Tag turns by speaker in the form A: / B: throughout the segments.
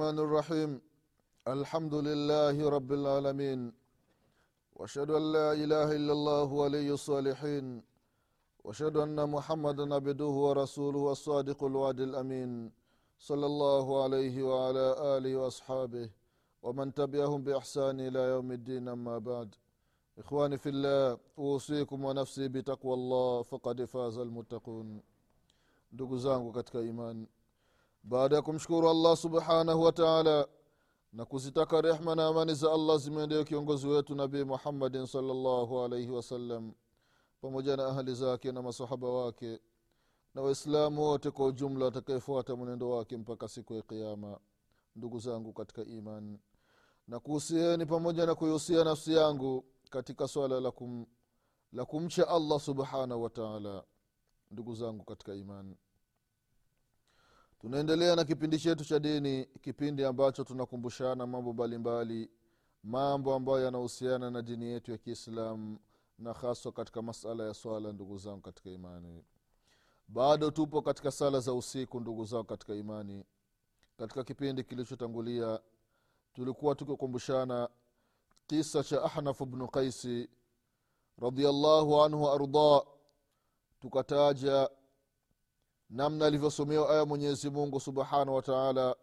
A: الله الرحمن الرحيم. الحمد لله رب العالمين. وأشهد أن لا إله إلا الله ولي الصالحين. وأشهد أن محمدا عبده ورسوله الصادق الوعد الأمين. صلى الله عليه وعلى آله وأصحابه ومن تبعهم بإحسان إلى يوم الدين أما بعد. ikhwani fillah uhusikum wa nafsi bitaqwa llah fakad faza lmuttaqun ndugu zangu katika baada ya kumshukuru allah subhanahu wa taala na kuzitaka rehma na amani za allah zimeendea kiongozi wetu nabii muhammadin salllahu alaihi wasallam pamoja na ahli zake na masahaba wake na waislamu wote kwa ujumla watakaefuata mwenendo wake mpaka siku ya kiama ndugu zangu katika imani na kuhusieni pamoja na kuihusia nafsi yangu katika swala la, kum, la kumcha allah subhanahu wataala ndugu zangu katika imani tunaendelea na kipindi chetu cha dini kipindi ambacho tunakumbushana mambo mbalimbali mambo ambayo yanahusiana na dini yetu ya kiislamu na haswa katika masala ya swala ndugu zangu katika imani. Bado tupo katika sala za usiku ndugu zangu katika imani. Katika kipindi kilichotangulia tulikuwa tukikumbushana kisa cha ahnaf bnu qaisi radiallahu anhu waardah tukataja namna alivyosomewa aya mwenyezi mungu subhanahu wa taala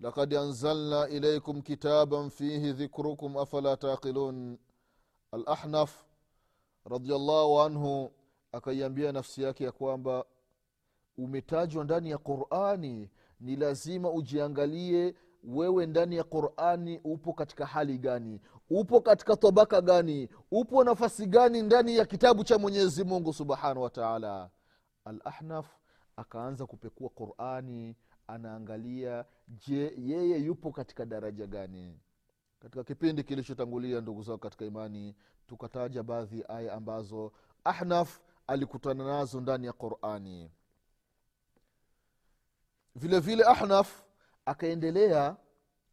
A: lakad anzalna ilaikum kitaban fihi dhikrukum afala taqilun. Alahnaf radiallahu anhu akaiambia nafsi yake ya kwamba umetajwa ndani ya qurani ni lazima ujiangalie wewe ndani ya qurani upo katika hali gani upo katika tabaka gani upo nafasi gani ndani ya kitabu cha mwenyezi mungu subhanahu wa taala. Alahnaf akaanza kupekua qurani anaangalia je yeye yupo katika daraja gani? Katika kipindi kilichotangulia ndugu zao katika imani tukataja baadhi ya aya ambazo ahnaf alikutana nazo ndani ya qurani. Vile vile ahnaf akaendelea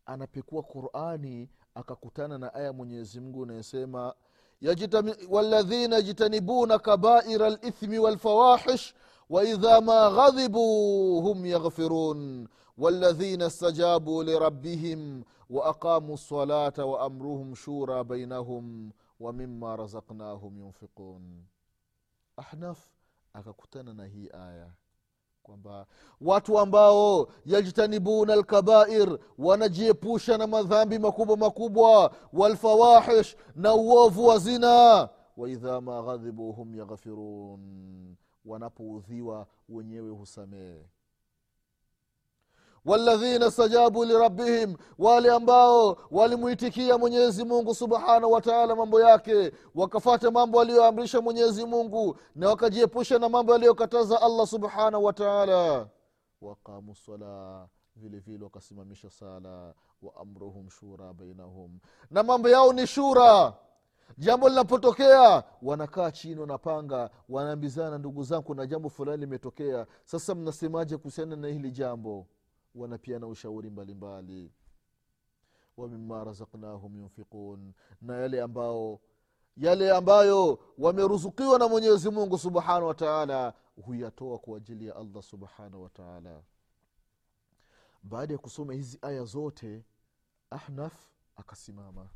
A: anapekua qurani akakutana na aya mwenyezi mungu inayosema waladhina yajtanibuna kabaira lithmi walfawahish waidha ما غضبوا هم يغفرون والذين استجابوا لربهم واقاموا الصلاه وامرهم شورى بينهم ومما رزقناهم ينفقون ahnaf akakutana na hii aya kwamba watu ambao yajtanibuna lkabair wanajiepusha na madhambi makubwa makubwa walfawahish na uovu wa zina waidha ma ghadhibu hum yaghfirun wanapoudhiwa wenyewe husamehe. Waladhina stajabu lirabbihim wale ambao walimwitikia mwenyezi mungu subhanahu wataala mambo yake wakafata mambo aliyoamrisha mwenyezi mungu na wakajiepusha na mambo yaliyokataza allah subhanahu wataala waqamu sala vile vile wakasimamisha sala wa amruhum shura bainahum. Na mambo yao ni shura jambo linapotokea wanakaa chini wanapanga wanaambizana ndugu zangu kuna jambo fulani limetokea. Sasa mnasemaje kuhusiana na hili jambo? Wanapiana ushauri mbalimbali. Wamima razaknahum yunfiqun. Na yale ambao yale ambayo wameruzukiwa na mwenyezi mungu subhanahu wataala huyatoa kwa ajili ya allah subhanahu wataala baada ya kusoma hizi aya zote ahnaf akasimama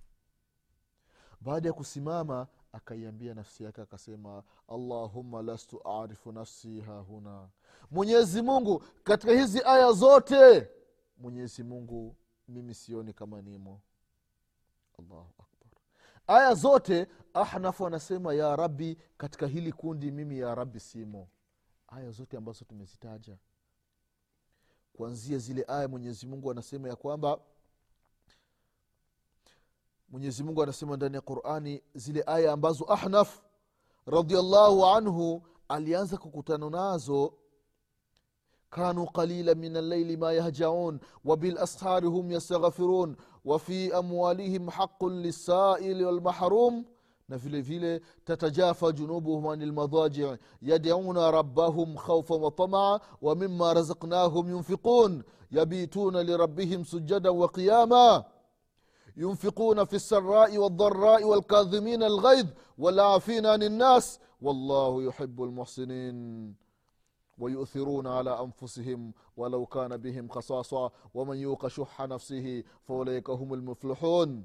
A: baada ya kusimama akaiambia nafsi yake akasema allahumma lastu arifu nafsi hahuna mwenyezi mungu katika hizi aya zote mwenyezi mungu mimi sioni kama nimo. Allahu akbar. Aya zote ahnafu anasema ya rabbi katika hili kundi mimi ya rabbi simo. Aya zote ambazo tumezitaja. Kuanzia zile aya mwenyezi mungu anasema ya kwamba mwenyezi mungu anasema ndani ya qurani zile aya ambazo ahnaf radiallahu anhu alianza kukutana nazo كانوا قليلا من الليل ما يهجعون وبالأسحار هم يستغفرون وفي أموالهم حق للسائل والمحروم نفل فيل تتجافى جنوبهم عن المضاجع يدعون ربهم خوفا وطمعا ومما رزقناهم ينفقون يبيتون لربهم سجدا وقياما ينفقون في السراء والضراء والكاظمين الغيظ والعافين عن الناس والله يحب المحسنين. ويؤثرون على أنفسهم ولو كان بهم خصاصة ومن يوق شح نفسه فأولئك هم المفلحون.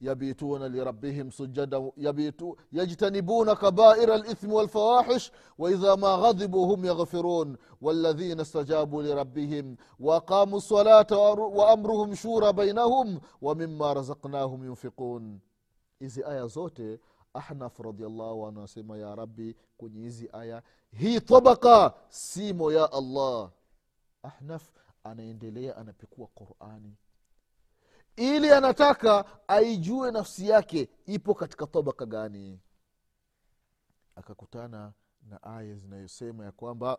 A: يبيتون لربهم سجدا يبيتو يجتنبون كبائر الإثم والفواحش وإذا ما غضبوا هم يغفرون والذين استجابوا لربهم وقاموا الصلاة وأمرهم شورى بينهم ومما رزقناهم ينفقون hizi aya zote ahnaf radiallahu anhu anasema ya rabbi kwenye hizi aya hii tabaka simo ya allah ahnaf anaendelea anapekua qurani ili anataka aijue nafsi yake ipo katika tabaka gani akakutana na aya zinayosema ya kwamba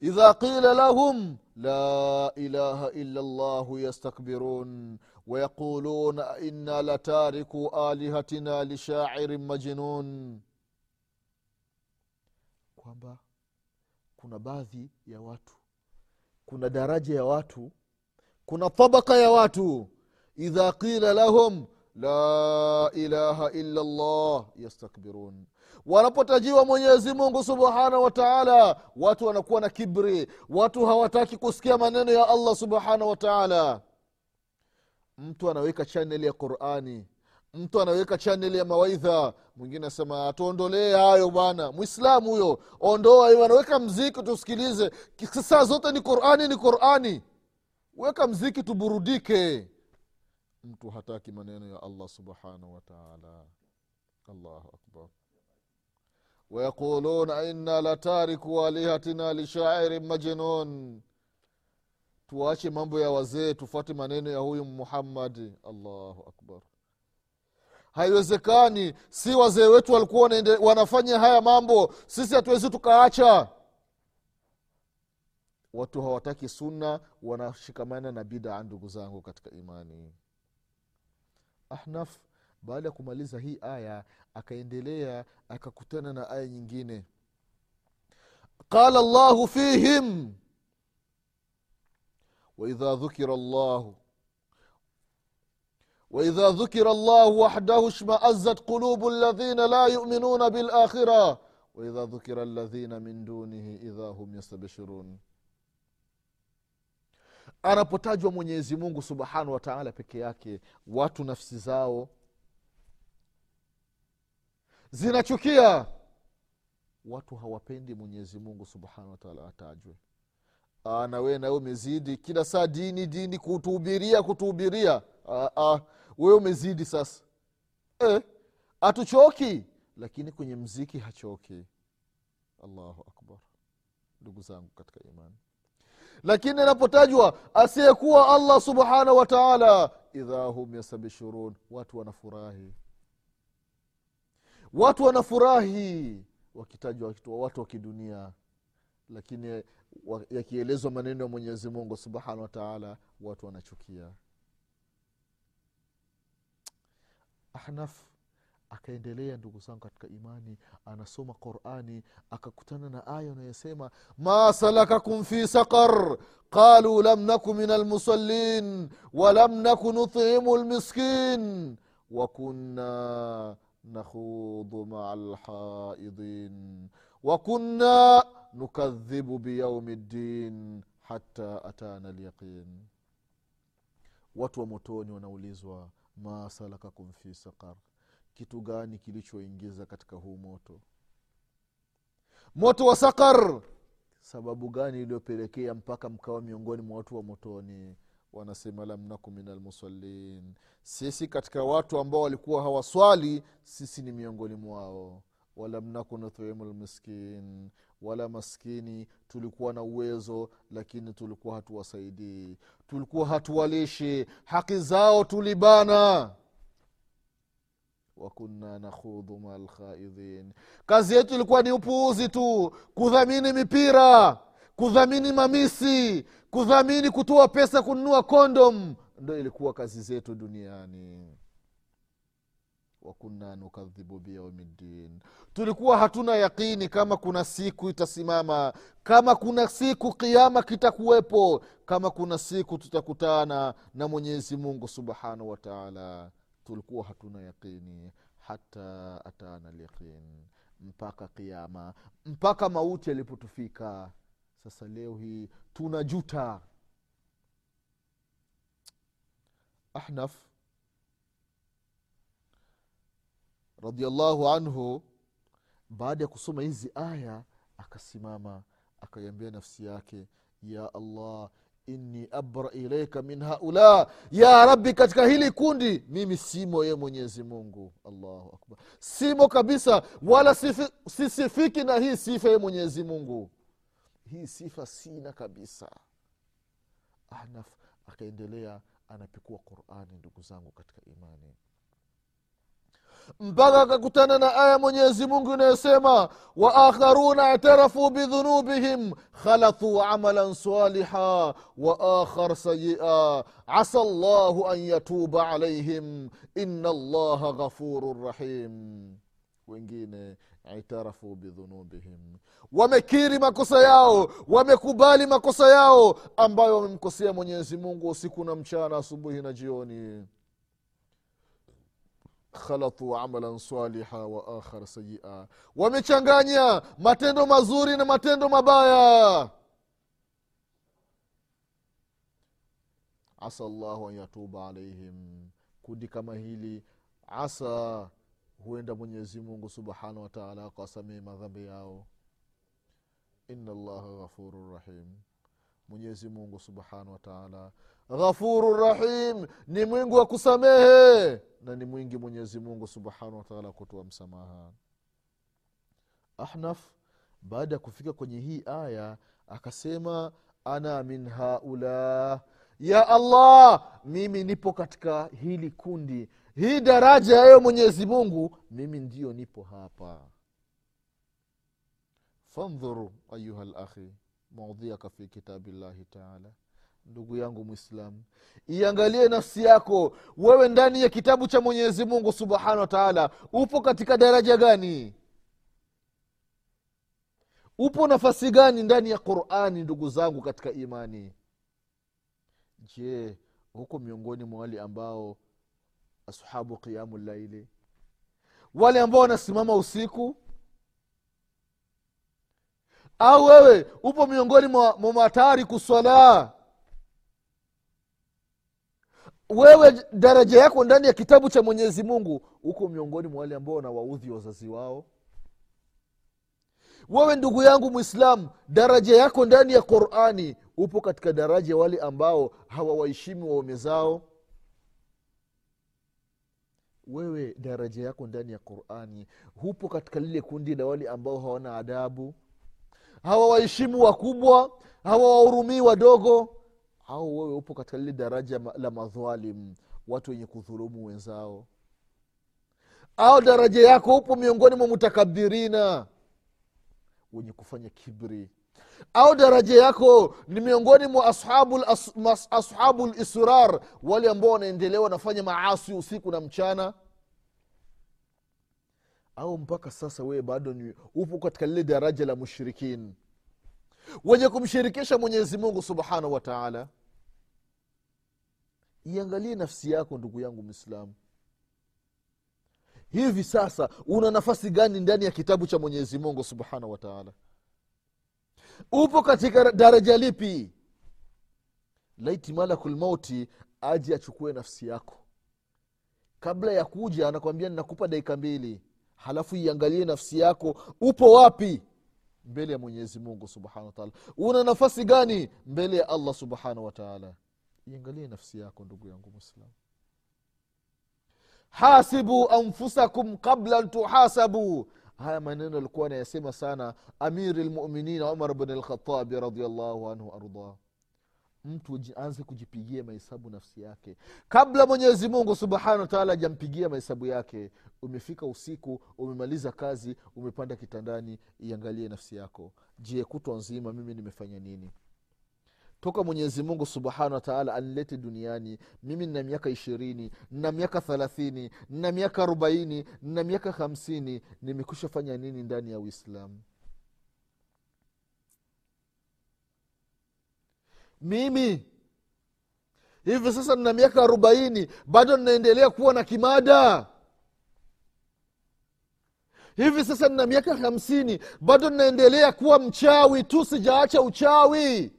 A: idha qila lahum la ilaha illa llahu yastakbirun ويقولون إنا لتاركوا آلهتنا لشاعر majnun kwamba kuna baadhi ya watu kuna daraja ya watu kuna tabaka ya watu. Idha qila lahum la ilaha illa llah yastakbirun. Wanapotajiwa mwenyezi mungu subhanahu wa taala watu wanakuwa na kibri. Watu hawataki kusikia maneno ya allah subhanahu wa taala. Mtu anaweka chaneli ya qurani. Mtu anaweka chaneli ya mawaidha. Mwingine asema tuondolee hayo bwana. Mwislamu huyo ondoa hiyo anaweka mziki tusikilize. Saa zote ni qurani ni qurani weka mziki tuburudike. Mtu hataki maneno ya allah subhanahu wataala allahu akbar. Wayaquluna inna latariku alihatina lishairin majnun. Tuache mambo ya wazee tufuate maneno ya huyu muhammadi allahu akbar. Haiwezekani si wazee wetu walikuwa wanafanya haya mambo sisi hatuwezi tukaacha watu hawataki sunna wanashikamana na bidaa ndugu zangu katika imani ahnaf baada ya kumaliza hii aya akaendelea akakutana na aya nyingine qala llahu fihim واذا ذكر الله واذا ذكر الله وحده اشمازت قلوب الذين لا يؤمنون بالاخره واذا ذكر الذين من دونه اذا هم يستبشرون anapotajwa mwenyezi mungu subhanahu wa taala peke yake watu nafsi zao zinachukia. Watu hawapendi mwenyezi mungu subhanahu wataala atajwe. Na wee nawe umezidi kila saa dini dini kutuhubiria kutuhubiria. Wewe umezidi sasa. Hatuchoki e, lakini kwenye mziki hachoki. Allahu akbar. Ndugu zangu katika imani lakini inapotajwa asiyekuwa allah subhanahu wa taala idha hum yastabishirun watu wanafurahi. Watu wanafurahi wakitajwa watu wa kidunia. Lakini yakielezwa maneno ya mwenyezi mungu subhanahu wa watu wanachukia. Ahnaf akaendelea ndugu zangu katika imani anasoma qurani akakutana na aya anayosema ma salakakum fi saqar qalu lam naku min almusallin walam naku nutimu lmiskin wakunna nakhudu maa lhaidin wakunna nukadhibu biyaumi ddin hata atana lyaqin watu wa motoni wanaulizwa ma salakakum fi saqar kitu gani kilichoingiza katika huu moto? Moto wa sakar! Sababu gani iliyopelekea mpaka mkawa miongoni mwa watu wa motoni? Wanasema lam naku min almusallin sisi katika watu ambao walikuwa hawaswali sisi ni miongoni mwao. Walam naku lmiskin wala maskini tulikuwa na uwezo lakini tulikuwa hatuwasaidii. Tulikuwa hatuwalishi. Haki zao tulibana wakunna nakhudhu maa lkhaidhin kazi yetu ilikuwa ni upuuzi tu kudhamini mipira kudhamini mamisi kudhamini kutoa pesa kununua kondom. Ndo ilikuwa kazi zetu duniani. Wakunna nukadhibu biyaumi ddin tulikuwa hatuna yaqini kama kuna siku itasimama kama kuna siku kiama kitakuwepo kama kuna siku tutakutana na mwenyezi mungu subhanahu wataala tulikuwa hatuna yaqini hata atana lyaqin mpaka qiama mpaka mauti yalipotufika. Sasa leo hii tunajuta. Ahnaf radiallahu anhu baada ya kusoma hizi aya akasimama akaiambia nafsi yake ya allah inni abra ilaika min haula. Ya rabbi katika hili kundi mimi simo ye mwenyezi mungu. Allahu akbar. Simo kabisa wala sifi, sisifiki na hii sifa ye mwenyezi mungu. Hii sifa sina kabisa. Anaf, akaendelea anapikua qurani ndugu zangu katika imani mpaka akakutana na aya mwenyezi mungu inayosema waakharuna itarafu bidhunubihim khalathu amalan saliha waakhar sayia asa llahu an yatuba alaihim ina llaha ghafurun rahim. Wengine itarafu bidhunubihim. Wamekiri makosa yao wamekubali makosa yao ambayo wamemkosea mwenyezi mungu usiku na mchana asubuhi na jioni khalatu amalan saliha wa akhar sayia wamechanganya matendo mazuri na matendo mabaya. Asa llahu an yatuba alaihim kundi kama hili asa huenda mwenyezi mungu subhanahu wataala akawasamehe madhambi yao. Ina llaha ghafurun rahim. Mwenyezi mungu subhanahu wataala ghafuru rahim ni mwingi wa kusamehe. Na ni mwingi mwenyezi mungu subhanahu wataala kutoa msamaha. Ahnaf baada ya kufika kwenye hii aya akasema ana min haula. Ya allah mimi nipo katika hili kundi. Hii daraja yayo mwenyezi mungu mimi ndiyo nipo hapa. Fandhuru ayuha lakhi maudhiaka fi kitabillahi taala ndugu yangu mwislamu iangalie nafsi yako. Wewe ndani ya kitabu cha mwenyezi mungu subhanahu wa taala upo katika daraja gani? Upo nafasi gani ndani ya qurani ndugu zangu katika imani? Je huko miongoni mwa wale ambao ashabu qiamu llaili wale ambao wanasimama usiku? Au wewe upo miongoni mwa matari swala wewe daraja yako ndani ya kitabu cha mwenyezi mungu huko miongoni mwa wale ambao wanawaudhi wazazi wao. Wewe ndugu yangu mwislamu daraja yako ndani ya qurani upo katika daraja wale ambao hawawaheshimu waume zao. Wewe daraja yako ndani ya qurani hupo katika lile kundi la wale ambao hawana adabu. Hawawaheshimu wakubwa hawawahurumii wadogo au wewe upo katika lile daraja la madhalim watu wenye kudhulumu wenzao. Au daraja yako upo miongoni mwa mutakabirina wenye kufanya kibri au daraja yako ni miongoni mwa ashabu lisrar wale ambao wanaendelea wanafanya maasi usiku na mchana. Au mpaka sasa wewe bado ni upo katika lile daraja la mushrikin wenye kumshirikisha mwenyezi mungu subhanahu wa taala iangalie nafsi yako ndugu yangu mwislamu hivi sasa una nafasi gani ndani ya kitabu cha mwenyezi mungu subhanahu wataala upo katika daraja lipi? Laiti malakulmauti aje achukue nafsi yako. Kabla ya kuja anakwambia ninakupa dakika mbili. Halafu iangalie nafsi yako upo wapi? Mbele ya mwenyezi mungu subhanahu wataala una nafasi gani? Mbele ya allah subhanahu wataala iangalie nafsi yako ndugu yangu mwislam hasibu anfusakum qabla an haya maneno alikuwa anayasema sana amiri lmuminin umar bn lkhatabi radiallahu anhu ardah mtu aanze kujipigia mahesabu nafsi yake. Kabla mwenyezi mungu subhanahu wataala ajampigia mahesabu yake umefika usiku umemaliza kazi umepanda kitandani iangalie nafsi yako. Je kutwa nzima mimi nimefanya nini toka mwenyezi mungu subhanahu wataala anilete duniani. Mimi nina miaka ishirini nina miaka thelathini nina miaka arobaini nina miaka hamsini. Nimekusha fanya nini ndani ya uislamu? Mimi hivi sasa nina miaka arobaini bado ninaendelea kuwa na kimada. Hivi sasa nina miaka hamsini bado ninaendelea kuwa mchawi tu sijaacha uchawi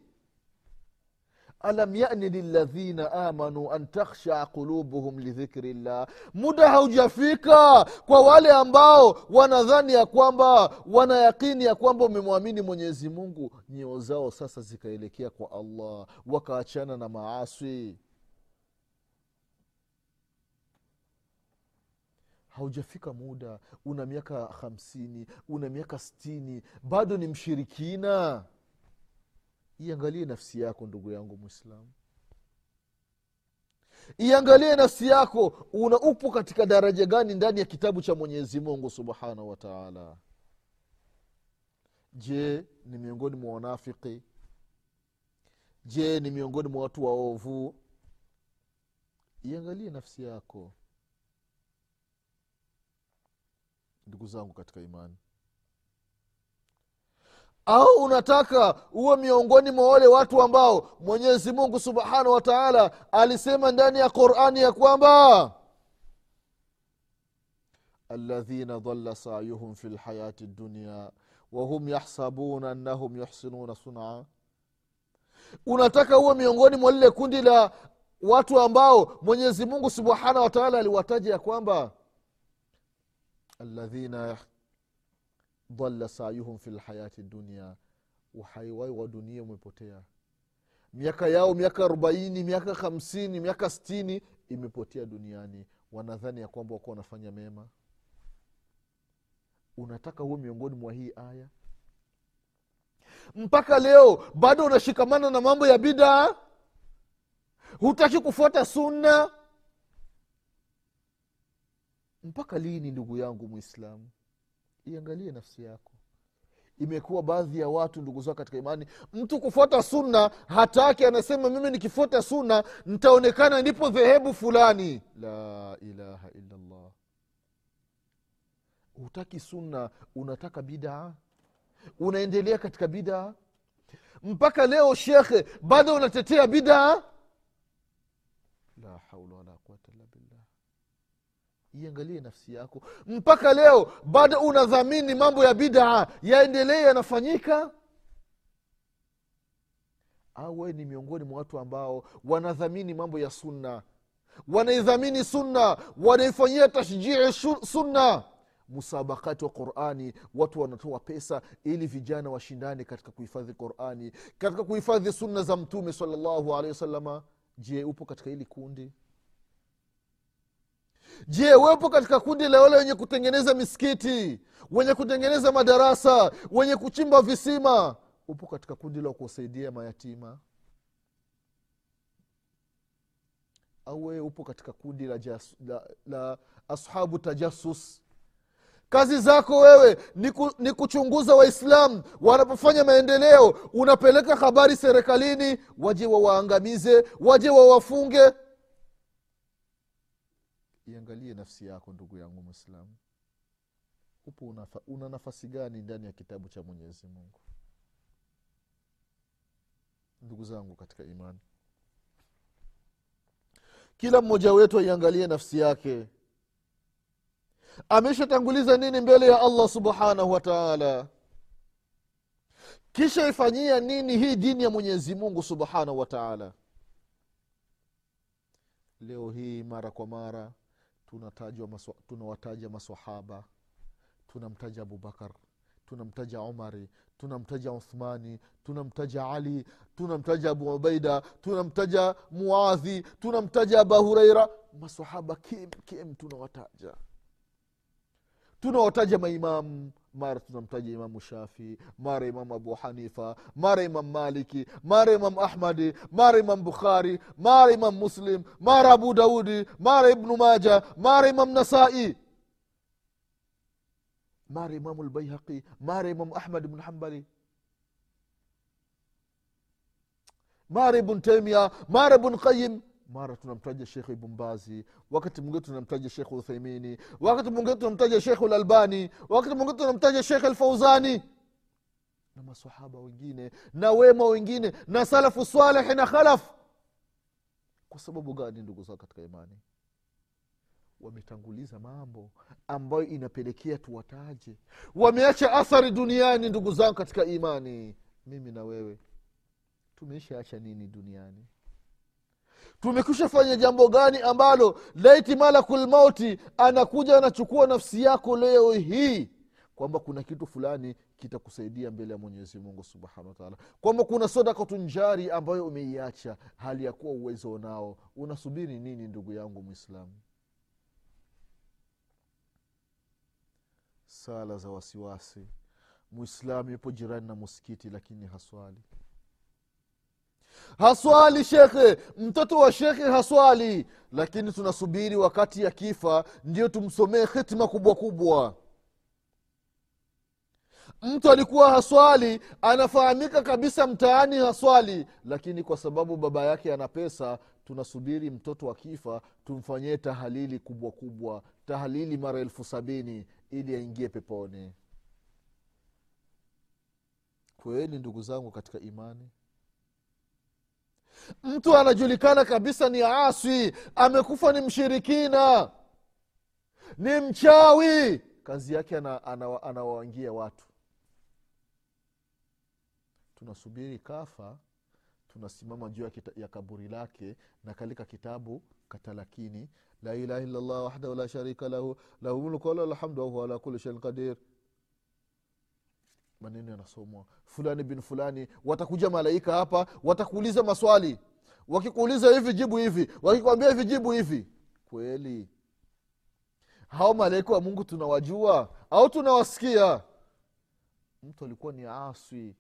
A: alam yani liladhina amanu an takhsha qulubuhum lidhikri llah muda haujafika kwa wale ambao wanadhani ya kwamba wanayakini ya kwamba umemwamini mwenyezi mungu nyeo zao sasa zikaelekea kwa allah wakaachana na maaswi haujafika muda una miaka hamsini una miaka stini bado ni mshirikina iangalie nafsi yako ndugu yangu mwislamu iangalie nafsi yako una upo katika daraja gani ndani ya kitabu cha mwenyezi mungu subhanahu wataala je ni miongoni mwa wanafiki? Je ni miongoni mwa watu waovu? Iangalie nafsi yako ndugu zangu katika imani au unataka uwe miongoni mwa wale watu ambao mwenyezi mungu subhanahu wa taala alisema ndani ya qurani ya kwamba aladhina dhalla sayuhum fi lhayati dunia wahum yahsabuna annahum yuhsinuna sunaa unataka uwe miongoni mwa lile kundi la watu ambao mwenyezi mungu subhanahu wa taala aliwataja ya kwamba aladhina dhalla sayuhum fi lhayati dunia uhai wao wa dunia umepotea miaka yao miaka arobaini miaka hamsini miaka stini imepotea duniani. Wanadhani ya kwamba wakuwa wanafanya mema. Unataka huwe miongoni mwa hii aya? Mpaka leo bado unashikamana na mambo ya bidaa hutaki kufuata sunna? Mpaka lini ndugu yangu mwislamu iangalie nafsi yako. Imekuwa baadhi ya watu ndugu zao katika imani. Mtu kufuata sunna hataki anasema mimi nikifuata sunna nitaonekana nipo dhehebu fulani. La ilaha illallah. Hutaki sunna unataka bidaa unaendelea katika bidaa mpaka leo shekhe bado unatetea bidaa la haula wala quwata illa billah iangalie nafsi yako. Mpaka leo bado unadhamini mambo ya bidaa yaendelee yanafanyika? Au wewe ni miongoni mwa watu ambao wanadhamini mambo ya sunna? Wanaidhamini sunna wanaifanyia tashjii sunna. Musabakati wa qurani watu wanatoa pesa ili vijana washindane katika kuhifadhi qurani. Katika kuhifadhi sunna za mtume salllahu alehi wasalama je upo katika hili kundi je wepo katika kundi la wale wenye kutengeneza misikiti wenye kutengeneza madarasa wenye kuchimba visima? Upo katika kundi la kuwasaidia mayatima? Au wewe upo katika kundi la, jasu, la, la ashabu tajasus kazi zako wewe ni, ku, ni kuchunguza waislamu. Wanapofanya maendeleo unapeleka habari serikalini waje wawaangamize waje wawafunge iangalie nafsi yako ndugu yangu mwislamu upo una, una nafasi gani ndani ya kitabu cha mwenyezi mungu? Ndugu zangu katika imani. Kila mmoja wetu aiangalie nafsi yake. Ameshatanguliza nini mbele ya allah subhanahu wa taala? Kisha ifanyia nini hii dini ya mwenyezi mungu subhanahu wa taala? Leo hii mara kwa mara tunawataja masahaba tunamtaja abubakar tunamtaja umari tunamtaja uthmani tunamtaja ali tunamtaja abu ubaida tunamtaja muadhi tunamtaja aba hureira masahaba kim kim tunawataja? Tunawataja maimamu mara tunamtaja imamu shafii mara imamu abu hanifa mara imamu maliki mara imamu ahmadi mara imamu bukhari mara imamu muslim mara abu daudi mara ibnu maja mara imamu nasai mara imamu lbaihaqi mara imamu ahmad bnu hambali mara ibnu taimia mara ibnu qayim mara tunamtaja shekh ibumbazi wakati mwingine tunamtaja shekhe uthaimini wakati mwingine tunamtaja shekh lalbani wakati mwingine tunamtaja shekh alfauzani na masahaba wengine na wema wengine na salafu salehi na khalaf. Kwa sababu gani ndugu zao katika imani? Wametanguliza mambo ambayo inapelekea tuwataje. Wameacha athari duniani ndugu zangu katika imani. Mimi na wewe tumeshaacha nini duniani tumekwisha fanya jambo gani ambalo laiti malakulmauti anakuja anachukua nafsi yako leo hii? Kwamba kuna kitu fulani kitakusaidia mbele ya mwenyezi mungu subhanahu wataala kwamba kuna sadakatunjari ambayo umeiacha hali ya kuwa uwezo nao unasubiri nini ndugu yangu mwislamu sala za wasiwasi. Mwislamu yupo jirani na muskiti lakini haswali haswali shekhe. Mtoto wa shekhe haswali. Lakini tunasubiri wakati ya kifa ndio tumsomee hitima kubwa kubwa. Mtu alikuwa haswali anafahamika kabisa mtaani haswali. Lakini kwa sababu baba yake ana pesa tunasubiri mtoto akifa tumfanyie tahalili kubwa kubwa. Tahalili mara elfu sabini ili aingie peponi. Kweli ndugu zangu katika imani mtu anajulikana kabisa ni aswi amekufa ni mshirikina ni mchawi. Kazi yake anawaangia ana, ana watu. Tunasubiri kafa tunasimama juu ya, ya kaburi lake na kalika kitabu katalakini la ilaha illallah wahdahu la sharika lahu lahu mulku walahu alhamdu wahuwa ala kuli shain qadir maneno yanasomwa. Fulani bin fulani watakuja malaika hapa watakuuliza maswali. Wakikuuliza hivi jibu hivi. Wakikwambia hivi jibu hivi. Kweli. Hao malaika wa mungu tunawajua? Au tunawasikia? Mtu alikuwa ni aswi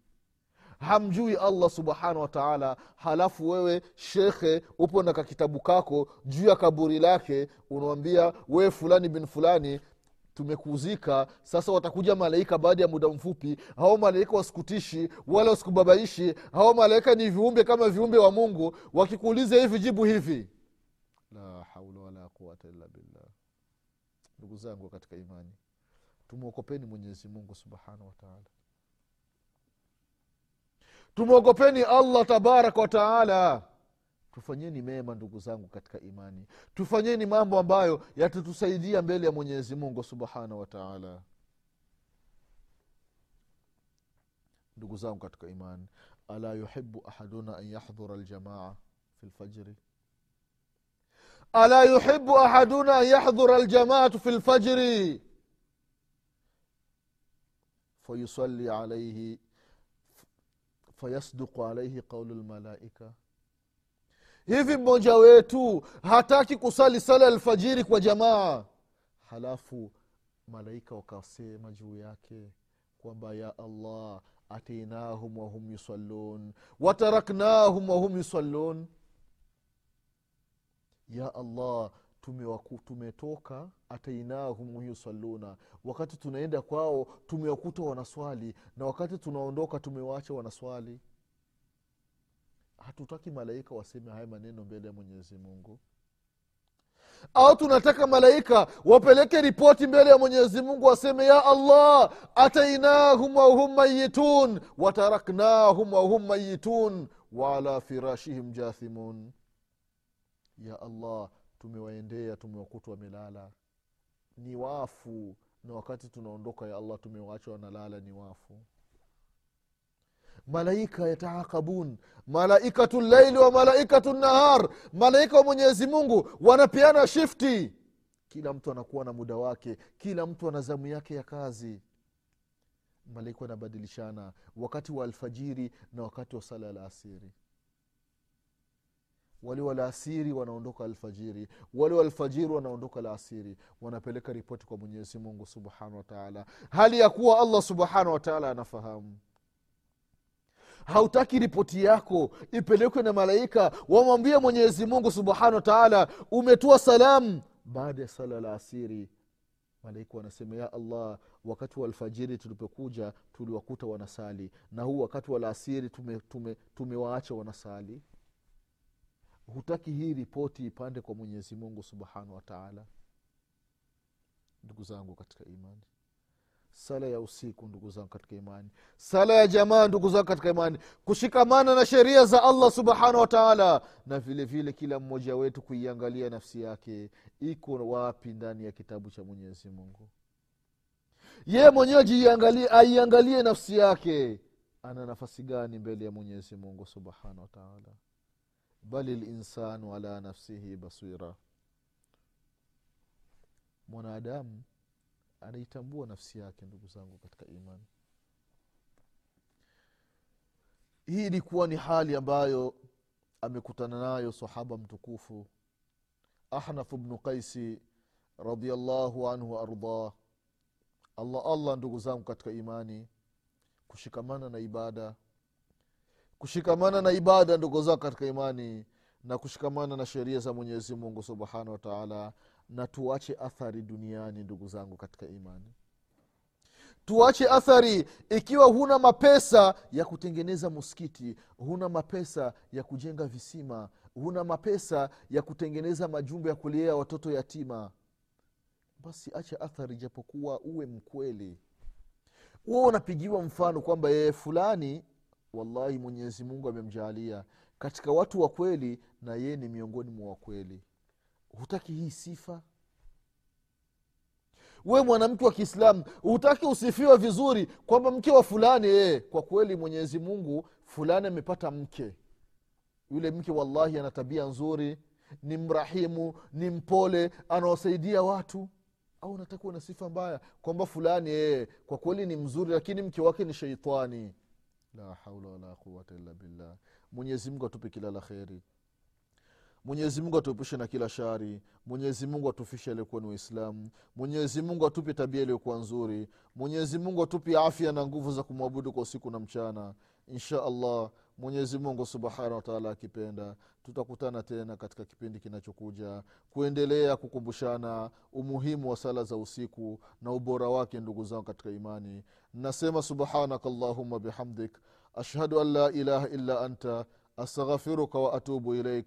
A: hamjui allah subhanahu wataala halafu wewe shekhe upo na kakitabu kako juu ya kaburi lake unawambia wewe fulani bin fulani tumekuzika sasa watakuja malaika baada ya muda mfupi. Hao malaika wasikutishi wala wasikubabaishi. Hao malaika ni viumbe kama viumbe wa mungu. Wakikuuliza hivi jibu hivi. La haula wala quwata illa billah. Ndugu zangu katika imani tumwokopeni mwenyezi mungu subhanahu wataala tumwogopeni allah tabaraka wataala tufanyeni mema ndugu zangu katika imani. Tufanyeni mambo ambayo yatatusaidia mbele ya mwenyezi mungu subhanahu wataala ndugu zangu katika imani ala yuhibu ahaduna an yahdhura ljamaa fi lfajri ala yuhibu ahaduna an yahdhura ljamaatu fi lfajri fayusali alaihi fayasduqu alaihi qaulu lmalaika hivi mmoja wetu hataki kusali sala alfajiri kwa jamaa. Halafu malaika wakasema juu yake kwamba ya allah atainahum wahum yusallun wataraknahum wahum yusallun. Ya allah tumetoka atainahum yusalluna. Wakati tunaenda kwao tumewakuta wanaswali na wakati tunaondoka tumewaacha wanaswali hatutaki malaika waseme haya maneno mbele ya mwenyezi mungu. Au tunataka malaika wapeleke ripoti mbele ya mwenyezi mungu waseme ya allah atainahum wahum mayitun wataraknahum wahum mayitun waala firashihim jathimun. Ya allah tumewaendea tumewakuta wamelala. Ni wafu. Na wakati tunaondoka ya allah tumewaacha wanalala ni wafu malaika yataakabun malaikatu llaili wa malaikatu nahar. Malaika wa mwenyezi mungu wanapeana shifti. Kila mtu anakuwa na muda wake. Kila mtu ana zamu yake ya kazi. Malaika wanabadilishana wakati wa alfajiri na wakati wa sala la asiri wale walaasiri wanaondoka alfajiri. Wale walfajiri wanaondoka laasiri wanapeleka ripoti kwa mwenyezi mungu subhanahu wataala hali ya kuwa allah subhanahu wataala anafahamu hautaki ripoti yako ipelekwe na malaika wamwambie mwenyezi mungu subhanahu wataala umetoa salamu baada ya sala la asiri malaika wanasema ya allah wakati wa alfajiri tulipokuja tuliwakuta wanasali na huu wakati wa laasiri tumewaacha tume, tume wanasali. Hutaki hii ripoti ipande kwa mwenyezi mungu subhanahu wataala ndugu zangu katika imani sala ya usiku ndugu zangu katika imani. Sala ya jamaa ndugu zangu katika imani. Kushikamana na sheria za allah subhanahu wataala na vile vile kila mmoja wetu kuiangalia nafsi yake. Iko wapi ndani ya kitabu cha mwenyezi mungu? Yeye mwenyewe aiangalie nafsi yake. Ana nafasi gani mbele ya mwenyezi mungu subhanahu wataala bali linsanu ala nafsihi basira. Mwanadamu anaitambua nafsi yake ndugu zangu katika imani. Hii ilikuwa ni hali ambayo amekutana nayo sahaba mtukufu ahnafu bnu qaisi radiallahu anhu waardah allah allah ndugu zangu katika imani. Kushikamana na ibada. Kushikamana na ibada ndugu zangu katika imani. Na kushikamana na sheria za mwenyezi mungu subhanahu wataala na tuache athari duniani ndugu zangu katika imani. Tuache athari ikiwa huna mapesa ya kutengeneza muskiti huna mapesa ya kujenga visima huna mapesa ya kutengeneza majumba ya kulea watoto yatima. Basi acha athari japokuwa uwe mkweli. Huo unapigiwa mfano kwamba yeye fulani wallahi mwenyezi mungu amemjaalia katika watu wa kweli na yeye ni miongoni mwa wakweli hutaki hii sifa? We mwanamke wa kiislamu hutaki usifiwe vizuri kwamba mke wa fulani ee, kwa kweli mwenyezi mungu fulani amepata mke. Yule mke wallahi ana tabia nzuri ni mrahimu ni mpole anawasaidia watu. Au unataka na sifa mbaya kwamba fulani ee, kwa kweli ni mzuri lakini mke wake ni sheitani la haula wala quwata illa billah. Mwenyezi mungu atupe kila la kheri mwenyezi mungu atuepushe na kila shari. Mwenyezi mungu atufishe aliokuwa ni waislamu. Mwenyezi mungu atupe tabia iliyokuwa nzuri. Mwenyezi mungu atupe afya na nguvu za kumwabudu kwa usiku na mchana. Insha allah mwenyezi mungu subhanahu wataala akipenda tutakutana tena katika kipindi kinachokuja kuendelea kukumbushana umuhimu wa sala za usiku na ubora wake ndugu zangu katika imani. Nasema subhanaka llahuma bihamdik. Ashhadu an la ilaha illa anta. Astaghfiruka wa atubu ilaik